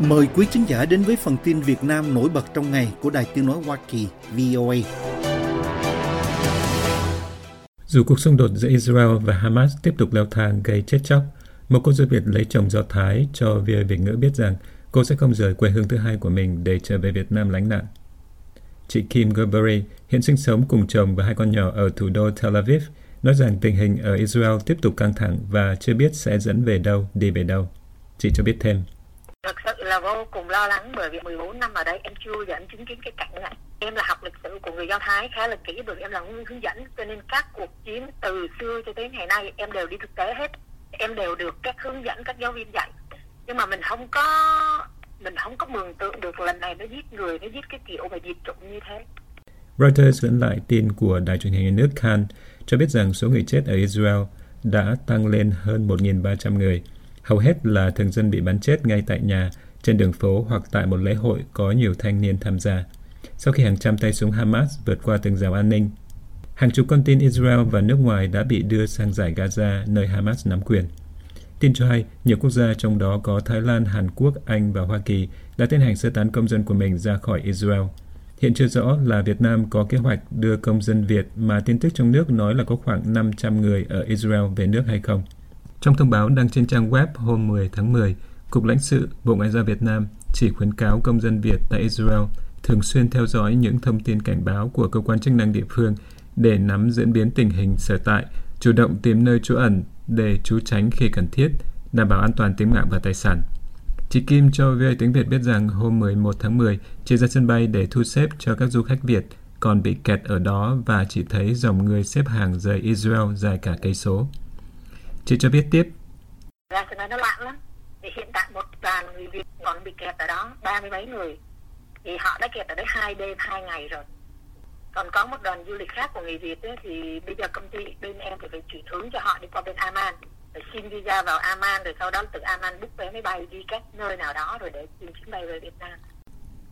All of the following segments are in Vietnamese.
Mời quý khán giả đến với phần tin Việt Nam nổi bật trong ngày của Đài Tiếng Nói Hoa Kỳ VOA. Dù cuộc xung đột giữa Israel và Hamas tiếp tục leo thang gây chết chóc, một cô giáo Việt lấy chồng Do Thái cho VOA Việt ngữ biết rằng cô sẽ không rời quê hương thứ hai của mình để trở về Việt Nam lánh nạn. Chị Kim Gerbery hiện sinh sống cùng chồng và hai con nhỏ ở thủ đô Tel Aviv, nói rằng tình hình ở Israel tiếp tục căng thẳng và chưa biết sẽ dẫn về đâu, đi về đâu. Chị cho biết thêm. Là vô cùng lo lắng bởi vì 14 năm ở đây em chưa dẫn chứng kiến cái cảnh này. Em là học lịch sử của người Do Thái khá là kỹ bởi em là hướng dẫn cho nên các cuộc chiến từ xưa cho tới ngày nay em đều đi thực tế hết. Em đều được các hướng dẫn, các giáo viên dạy. Nhưng mà mình không có mình không có mường tượng được lần này nó giết người, nó giết cái kiểu và diệt chủng như thế. Reuters dẫn lại tin của đài truyền hình nhà nước Khan cho biết rằng số người chết ở Israel đã tăng lên hơn 1.300 người. Hầu hết là thường dân bị bắn chết ngay tại nhà, trên đường phố hoặc tại một lễ hội có nhiều thanh niên tham gia. Sau khi hàng trăm tay súng Hamas vượt qua tường rào an ninh, hàng chục con tin Israel và nước ngoài đã bị đưa sang giải Gaza nơi Hamas nắm quyền. Tin cho hay, nhiều quốc gia trong đó có Thái Lan, Hàn Quốc, Anh và Hoa Kỳ đã tiến hành sơ tán công dân của mình ra khỏi Israel. Hiện chưa rõ là Việt Nam có kế hoạch đưa công dân Việt mà tin tức trong nước nói là có khoảng 500 người ở Israel về nước hay không. Trong thông báo đăng trên trang web hôm 10 tháng 10, Cục lãnh sự Bộ Ngoại giao Việt Nam chỉ khuyến cáo công dân Việt tại Israel thường xuyên theo dõi những thông tin cảnh báo của cơ quan chức năng địa phương để nắm diễn biến tình hình sở tại, chủ động tìm nơi trú ẩn để trú tránh khi cần thiết, đảm bảo an toàn tính mạng và tài sản. Chị Kim cho VOA tiếng Việt biết rằng hôm 11 tháng 10, chị ra sân bay để thu xếp cho các du khách Việt còn bị kẹt ở đó và chỉ thấy dòng người xếp hàng rời Israel dài cả cây số. Chị cho biết tiếp. Ra sân bay nó lạnh lắm. Thì hiện tại một đoàn người Việt còn bị kẹt ở đó, ba mươi mấy người. Thì họ đã kẹt ở đấy hai đêm, hai ngày rồi. Còn có một đoàn du lịch khác của người Việt ấy, thì bây giờ công ty bên em thì phải chuyển hướng cho họ đi qua bên Amman để xin visa vào Amman rồi sau đó từ Amman book vé máy bay đi các nơi nào đó rồi để tìm chuyến bay về Việt Nam.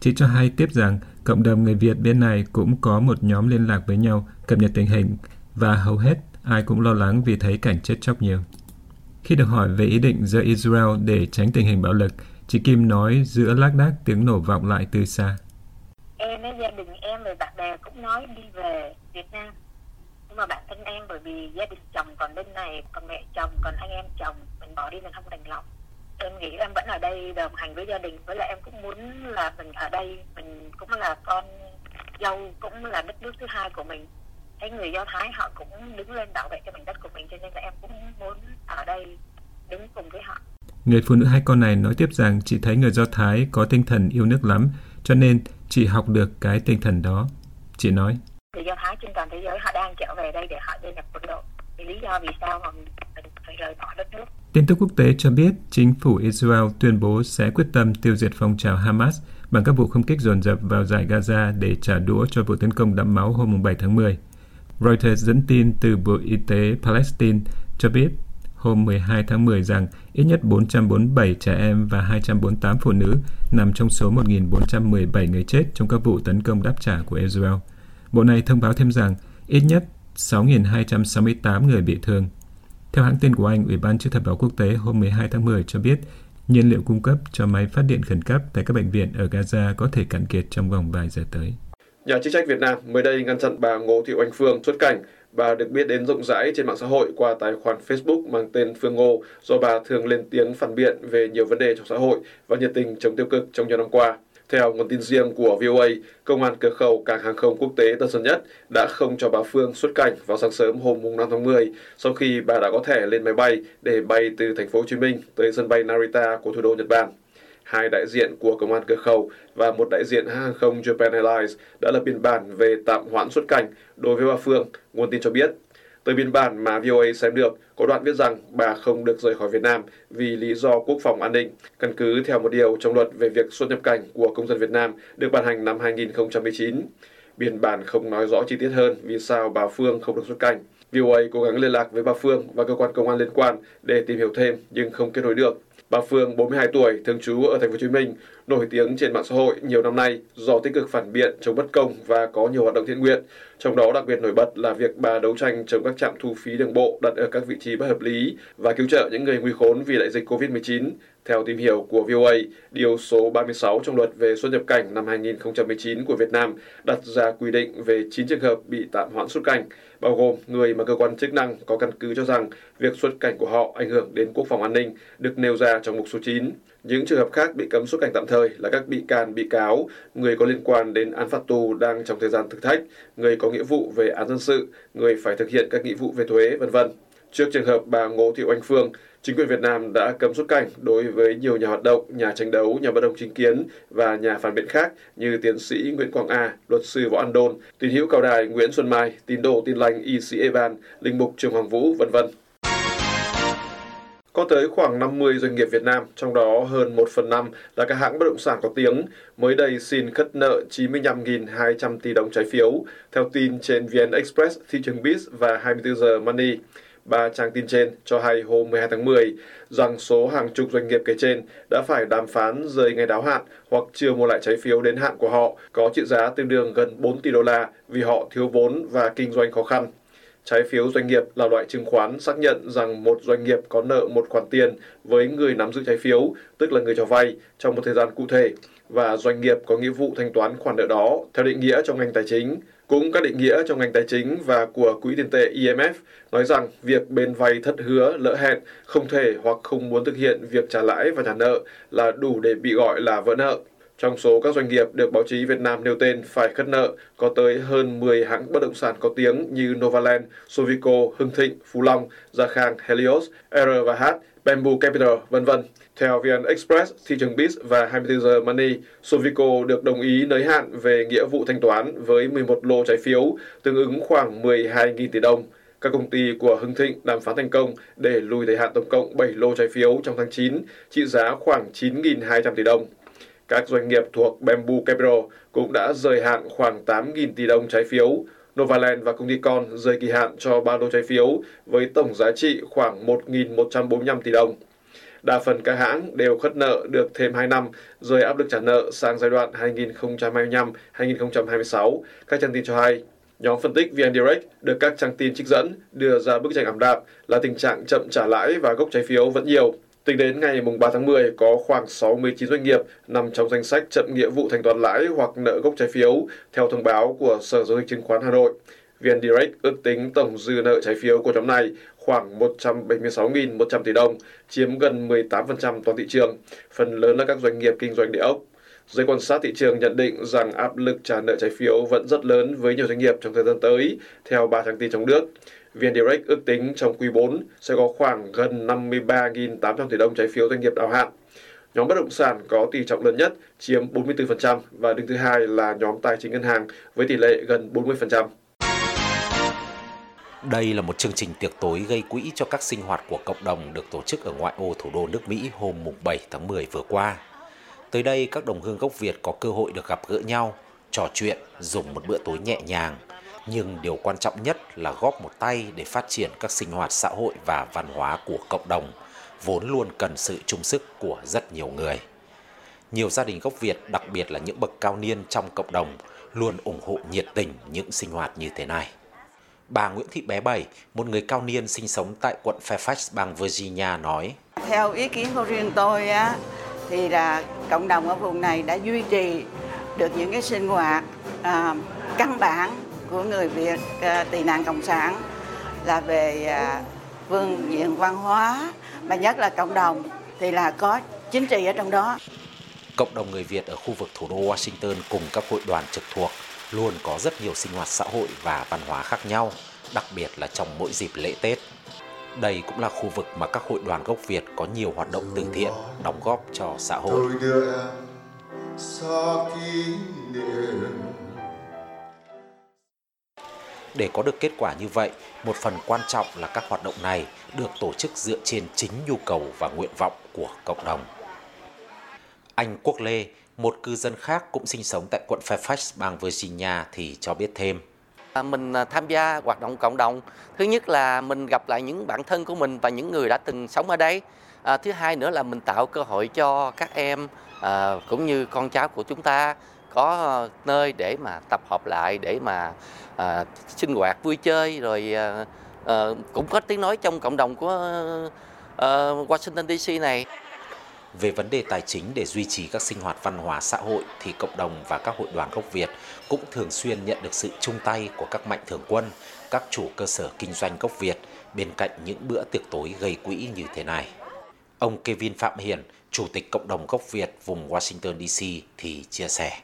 Chị cho hay tiếp rằng cộng đồng người Việt bên này cũng có một nhóm liên lạc với nhau, cập nhật tình hình và hầu hết ai cũng lo lắng vì thấy cảnh chết chóc nhiều. Khi được hỏi về ý định rời Israel để tránh tình hình bạo lực, chị Kim nói giữa lác đác tiếng nổ vọng lại từ xa. Em với gia đình em và bạn bè cũng nói đi về Việt Nam. Nhưng mà bản thân em bởi vì gia đình chồng còn bên này còn mẹ chồng còn anh em chồng mình bỏ đi mình không đành lòng. Em nghĩ em vẫn ở đây đồng hành với gia đình với lại em cũng muốn là mình ở đây mình cũng là con dâu cũng là đất nước thứ hai của mình thấy người do thái họ cũng đứng lên bảo vệ cho mảnh đất của mình cho nên là em cũng muốn ở đây đứng cùng với họ Người phụ nữ hai con này nói tiếp rằng chị thấy người Do Thái có tinh thần yêu nước lắm, cho nên chị học được cái tinh thần đó. Chị nói người Do Thái trên toàn thế giới họ đang trở về đây để họ gia nhập quân đội. Vì lý do vì sao họ phải rời bỏ đất nước. Tin tức quốc tế cho biết chính phủ Israel tuyên bố sẽ quyết tâm tiêu diệt phong trào Hamas bằng các vụ không kích dồn dập vào giải Gaza để trả đũa cho vụ tấn công đẫm máu hôm 7 tháng 10. Reuters dẫn tin từ Bộ Y tế Palestine cho biết hôm 12 tháng 10 rằng ít nhất 447 trẻ em và 248 phụ nữ nằm trong số 1.417 người chết trong các vụ tấn công đáp trả của Israel. Bộ này thông báo thêm rằng ít nhất 6.268 người bị thương. Theo hãng tin của Anh, Ủy ban chữ thập đỏ quốc tế hôm 12 tháng 10 cho biết nhiên liệu cung cấp cho máy phát điện khẩn cấp tại các bệnh viện ở Gaza có thể cạn kiệt trong vòng vài giờ tới. Nhà chức trách Việt Nam mới đây ngăn chặn bà Ngô Thị Oanh Phương xuất cảnh. Bà được biết đến rộng rãi trên mạng xã hội qua tài khoản Facebook mang tên Phương Ngô do bà thường lên tiếng phản biện về nhiều vấn đề trong xã hội và nhiệt tình chống tiêu cực trong nhiều năm qua. Theo nguồn tin riêng của VOA, Công an cửa khẩu cảng hàng không quốc tế Tân Sơn Nhất đã không cho bà Phương xuất cảnh vào sáng sớm hôm 5 tháng 10 sau khi bà đã có thẻ lên máy bay để bay từ thành phố Hồ Chí Minh tới sân bay Narita của thủ đô Nhật Bản. Hai đại diện của công an cửa khẩu và một đại diện hãng hàng không Japan Airlines đã lập biên bản về tạm hoãn xuất cảnh đối với bà Phương, nguồn tin cho biết. Từ biên bản mà VOA xem được, có đoạn viết rằng bà không được rời khỏi Việt Nam vì lý do quốc phòng an ninh, căn cứ theo một điều trong luật về việc xuất nhập cảnh của công dân Việt Nam được ban hành năm 2019. Biên bản không nói rõ chi tiết hơn vì sao bà Phương không được xuất cảnh. VOA cố gắng liên lạc với bà Phương và cơ quan công an liên quan để tìm hiểu thêm nhưng không kết nối được. Bà Phương, 42 tuổi, thường trú ở thành phố Hồ Chí Minh, nổi tiếng trên mạng xã hội nhiều năm nay do tích cực phản biện chống bất công và có nhiều hoạt động thiện nguyện. Trong đó đặc biệt nổi bật là việc bà đấu tranh chống các trạm thu phí đường bộ đặt ở các vị trí bất hợp lý và cứu trợ những người nguy khốn vì đại dịch COVID-19. Theo tìm hiểu của VOA, điều số 36 trong luật về xuất nhập cảnh năm 2019 của Việt Nam đặt ra quy định về 9 trường hợp bị tạm hoãn xuất cảnh, bao gồm người mà cơ quan chức năng có căn cứ cho rằng việc xuất cảnh của họ ảnh hưởng đến quốc phòng an ninh, được nêu ra trong mục số 9. Những trường hợp khác bị cấm xuất cảnh tạm thời là các bị can, bị cáo, người có liên quan đến án phạt tù đang trong thời gian thử thách, người có nghĩa vụ về án dân sự, người phải thực hiện các nghĩa vụ về thuế, vân vân. Trước trường hợp bà Ngô Thị Oanh Phương, chính quyền Việt Nam đã cấm xuất cảnh đối với nhiều nhà hoạt động, nhà tranh đấu, nhà bất đồng chính kiến và nhà phản biện khác như tiến sĩ Nguyễn Quang A, luật sư Võ An Đôn, tín hữu cao đài Nguyễn Xuân Mai, tín đồ tin lành y sĩ Evan, linh mục Trường Hoàng Vũ, vân vân. Có tới khoảng 50 doanh nghiệp Việt Nam, trong đó hơn 1 phần 5 là các hãng bất động sản có tiếng, mới đây xin khất nợ 95.200 tỷ đồng trái phiếu, theo tin trên VN Express, thị trường Biz và 24 giờ Money. Ba trang tin trên cho hay hôm 12 tháng 10 rằng số hàng chục doanh nghiệp kể trên đã phải đàm phán rời ngày đáo hạn hoặc chưa mua lại trái phiếu đến hạn của họ có trị giá tương đương gần 4 tỷ đô la vì họ thiếu vốn và kinh doanh khó khăn. Trái phiếu doanh nghiệp là loại chứng khoán xác nhận rằng một doanh nghiệp có nợ một khoản tiền với người nắm giữ trái phiếu, tức là người cho vay, trong một thời gian cụ thể, và doanh nghiệp có nghĩa vụ thanh toán khoản nợ đó theo định nghĩa trong ngành tài chính. Cũng các định nghĩa trong ngành tài chính và của Quỹ tiền tệ IMF nói rằng việc bên vay thất hứa, lỡ hẹn, không thể hoặc không muốn thực hiện việc trả lãi và trả nợ là đủ để bị gọi là vỡ nợ. Trong số các doanh nghiệp được báo chí Việt Nam nêu tên phải khất nợ, có tới hơn 10 hãng bất động sản có tiếng như Novaland, Sovico, Hưng Thịnh, Phú Long, Gia Khang, Helios, R&H, Bamboo Capital, vân vân. Theo VN Express, thị trường BIS và 24 giờ Money, Sovico được đồng ý nới hạn về nghĩa vụ thanh toán với 11 lô trái phiếu, tương ứng khoảng 12.000 tỷ đồng. Các công ty của Hưng Thịnh đàm phán thành công để lùi thời hạn tổng cộng 7 lô trái phiếu trong tháng 9, trị giá khoảng 9.200 tỷ đồng. Các doanh nghiệp thuộc Bamboo Capital cũng đã rời hạn khoảng 8.000 tỷ đồng trái phiếu. Novaland và công ty con rời kỳ hạn cho ba lô trái phiếu với tổng giá trị khoảng 1.145 tỷ đồng. Đa phần các hãng đều khất nợ được thêm 2 năm, rồi áp lực trả nợ sang giai đoạn 2025-2026, các trang tin cho hay. Nhóm phân tích VN Direct được các trang tin trích dẫn đưa ra bức tranh ảm đạm là tình trạng chậm trả lãi và gốc trái phiếu vẫn nhiều. Tính đến ngày 3 tháng 10, có khoảng 69 doanh nghiệp nằm trong danh sách chậm nghĩa vụ thanh toán lãi hoặc nợ gốc trái phiếu, theo thông báo của Sở Giao dịch Chứng khoán Hà Nội. VN Direct ước tính tổng dư nợ trái phiếu của nhóm này khoảng 176.100 tỷ đồng, chiếm gần 18% toàn thị trường, phần lớn là các doanh nghiệp kinh doanh địa ốc. Giới quan sát thị trường nhận định rằng áp lực trả nợ trái phiếu vẫn rất lớn với nhiều doanh nghiệp trong thời gian tới, theo ba trang tin trong nước. VN Direct ước tính trong quý 4 sẽ có khoảng gần 53.800 tỷ đồng trái phiếu doanh nghiệp đáo hạn. Nhóm bất động sản có tỷ trọng lớn nhất, chiếm 44% và đứng thứ hai là nhóm tài chính ngân hàng với tỷ lệ gần 40%. Đây là một chương trình tiệc tối gây quỹ cho các sinh hoạt của cộng đồng được tổ chức ở ngoại ô thủ đô nước Mỹ hôm 7 tháng 10 vừa qua. Tới đây, các đồng hương gốc Việt có cơ hội được gặp gỡ nhau, trò chuyện, dùng một bữa tối nhẹ nhàng. Nhưng điều quan trọng nhất là góp một tay để phát triển các sinh hoạt xã hội và văn hóa của cộng đồng, vốn luôn cần sự chung sức của rất nhiều người. Nhiều gia đình gốc Việt, đặc biệt là những bậc cao niên trong cộng đồng, luôn ủng hộ nhiệt tình những sinh hoạt như thế này. Bà Nguyễn Thị Bé Bảy, một người cao niên sinh sống tại quận Fairfax, bang Virginia nói. Theo ý kiến của riêng tôi á, thì là cộng đồng ở vùng này đã duy trì được những cái sinh hoạt à, căn bản của người Việt à, tị nạn cộng sản là về à, phương diện văn hóa mà nhất là cộng đồng thì là có chính trị ở trong đó. Cộng đồng người Việt ở khu vực thủ đô Washington cùng các hội đoàn trực thuộc luôn có rất nhiều sinh hoạt xã hội và văn hóa khác nhau, đặc biệt là trong mỗi dịp lễ Tết. Đây cũng là khu vực mà các hội đoàn gốc Việt có nhiều hoạt động từ thiện, đóng góp cho xã hội. Để có được kết quả như vậy, một phần quan trọng là các hoạt động này được tổ chức dựa trên chính nhu cầu và nguyện vọng của cộng đồng. Anh Quốc Lê, một cư dân khác cũng sinh sống tại quận Fairfax, bang Virginia thì cho biết thêm. À, mình à, tham gia hoạt động cộng đồng. Thứ nhất là mình gặp lại những bạn thân của mình và những người đã từng sống ở đây. à, thứ hai nữa là mình tạo cơ hội cho các em à, cũng như con cháu của chúng ta có nơi để mà tập hợp lại để mà à, sinh hoạt vui chơi rồi à, à, cũng có tiếng nói trong cộng đồng của à, Washington DC này về vấn đề tài chính để duy trì các sinh hoạt văn hóa xã hội thì cộng đồng và các hội đoàn gốc Việt cũng thường xuyên nhận được sự chung tay của các mạnh thường quân, các chủ cơ sở kinh doanh gốc Việt bên cạnh những bữa tiệc tối gây quỹ như thế này. Ông Kevin Phạm Hiền, Chủ tịch Cộng đồng gốc Việt vùng Washington DC thì chia sẻ.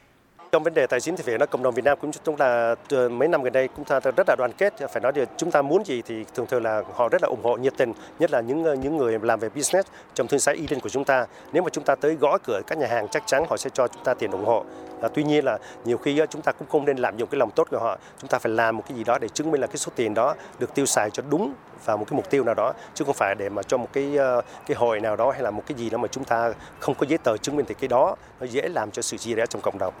Trong vấn đề tài chính thì phải nói cộng đồng Việt Nam cũng chúng ta ờ, mấy năm gần đây cũng ta rất là đoàn kết. Phải nói điều chúng ta muốn gì thì thường thường là họ rất là ủng hộ nhiệt tình, nhất là những ờ, những người làm về business trong thương xã Eden của chúng ta. Nếu mà chúng ta tới gõ cửa các nhà hàng chắc chắn họ sẽ cho chúng ta tiền ủng hộ. À, tuy nhiên là nhiều khi ờ, chúng ta cũng không nên lạm dụng cái lòng tốt của họ. Chúng ta phải làm một cái gì đó để chứng minh là cái số tiền đó được tiêu xài cho đúng và một cái mục tiêu nào đó chứ không phải để mà cho một cái cái hội nào đó hay là một cái gì đó mà chúng ta không có giấy tờ chứng minh thì cái đó nó dễ làm cho sự chia rẽ trong cộng đồng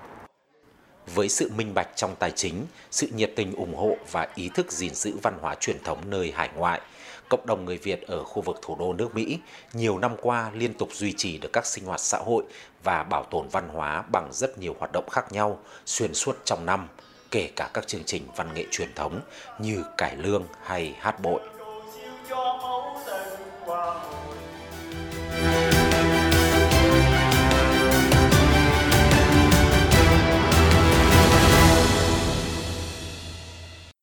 với sự minh bạch trong tài chính, sự nhiệt tình ủng hộ và ý thức gìn giữ văn hóa truyền thống nơi hải ngoại, cộng đồng người Việt ở khu vực thủ đô nước Mỹ nhiều năm qua liên tục duy trì được các sinh hoạt xã hội và bảo tồn văn hóa bằng rất nhiều hoạt động khác nhau xuyên suốt trong năm, kể cả các chương trình văn nghệ truyền thống như cải lương hay hát bội.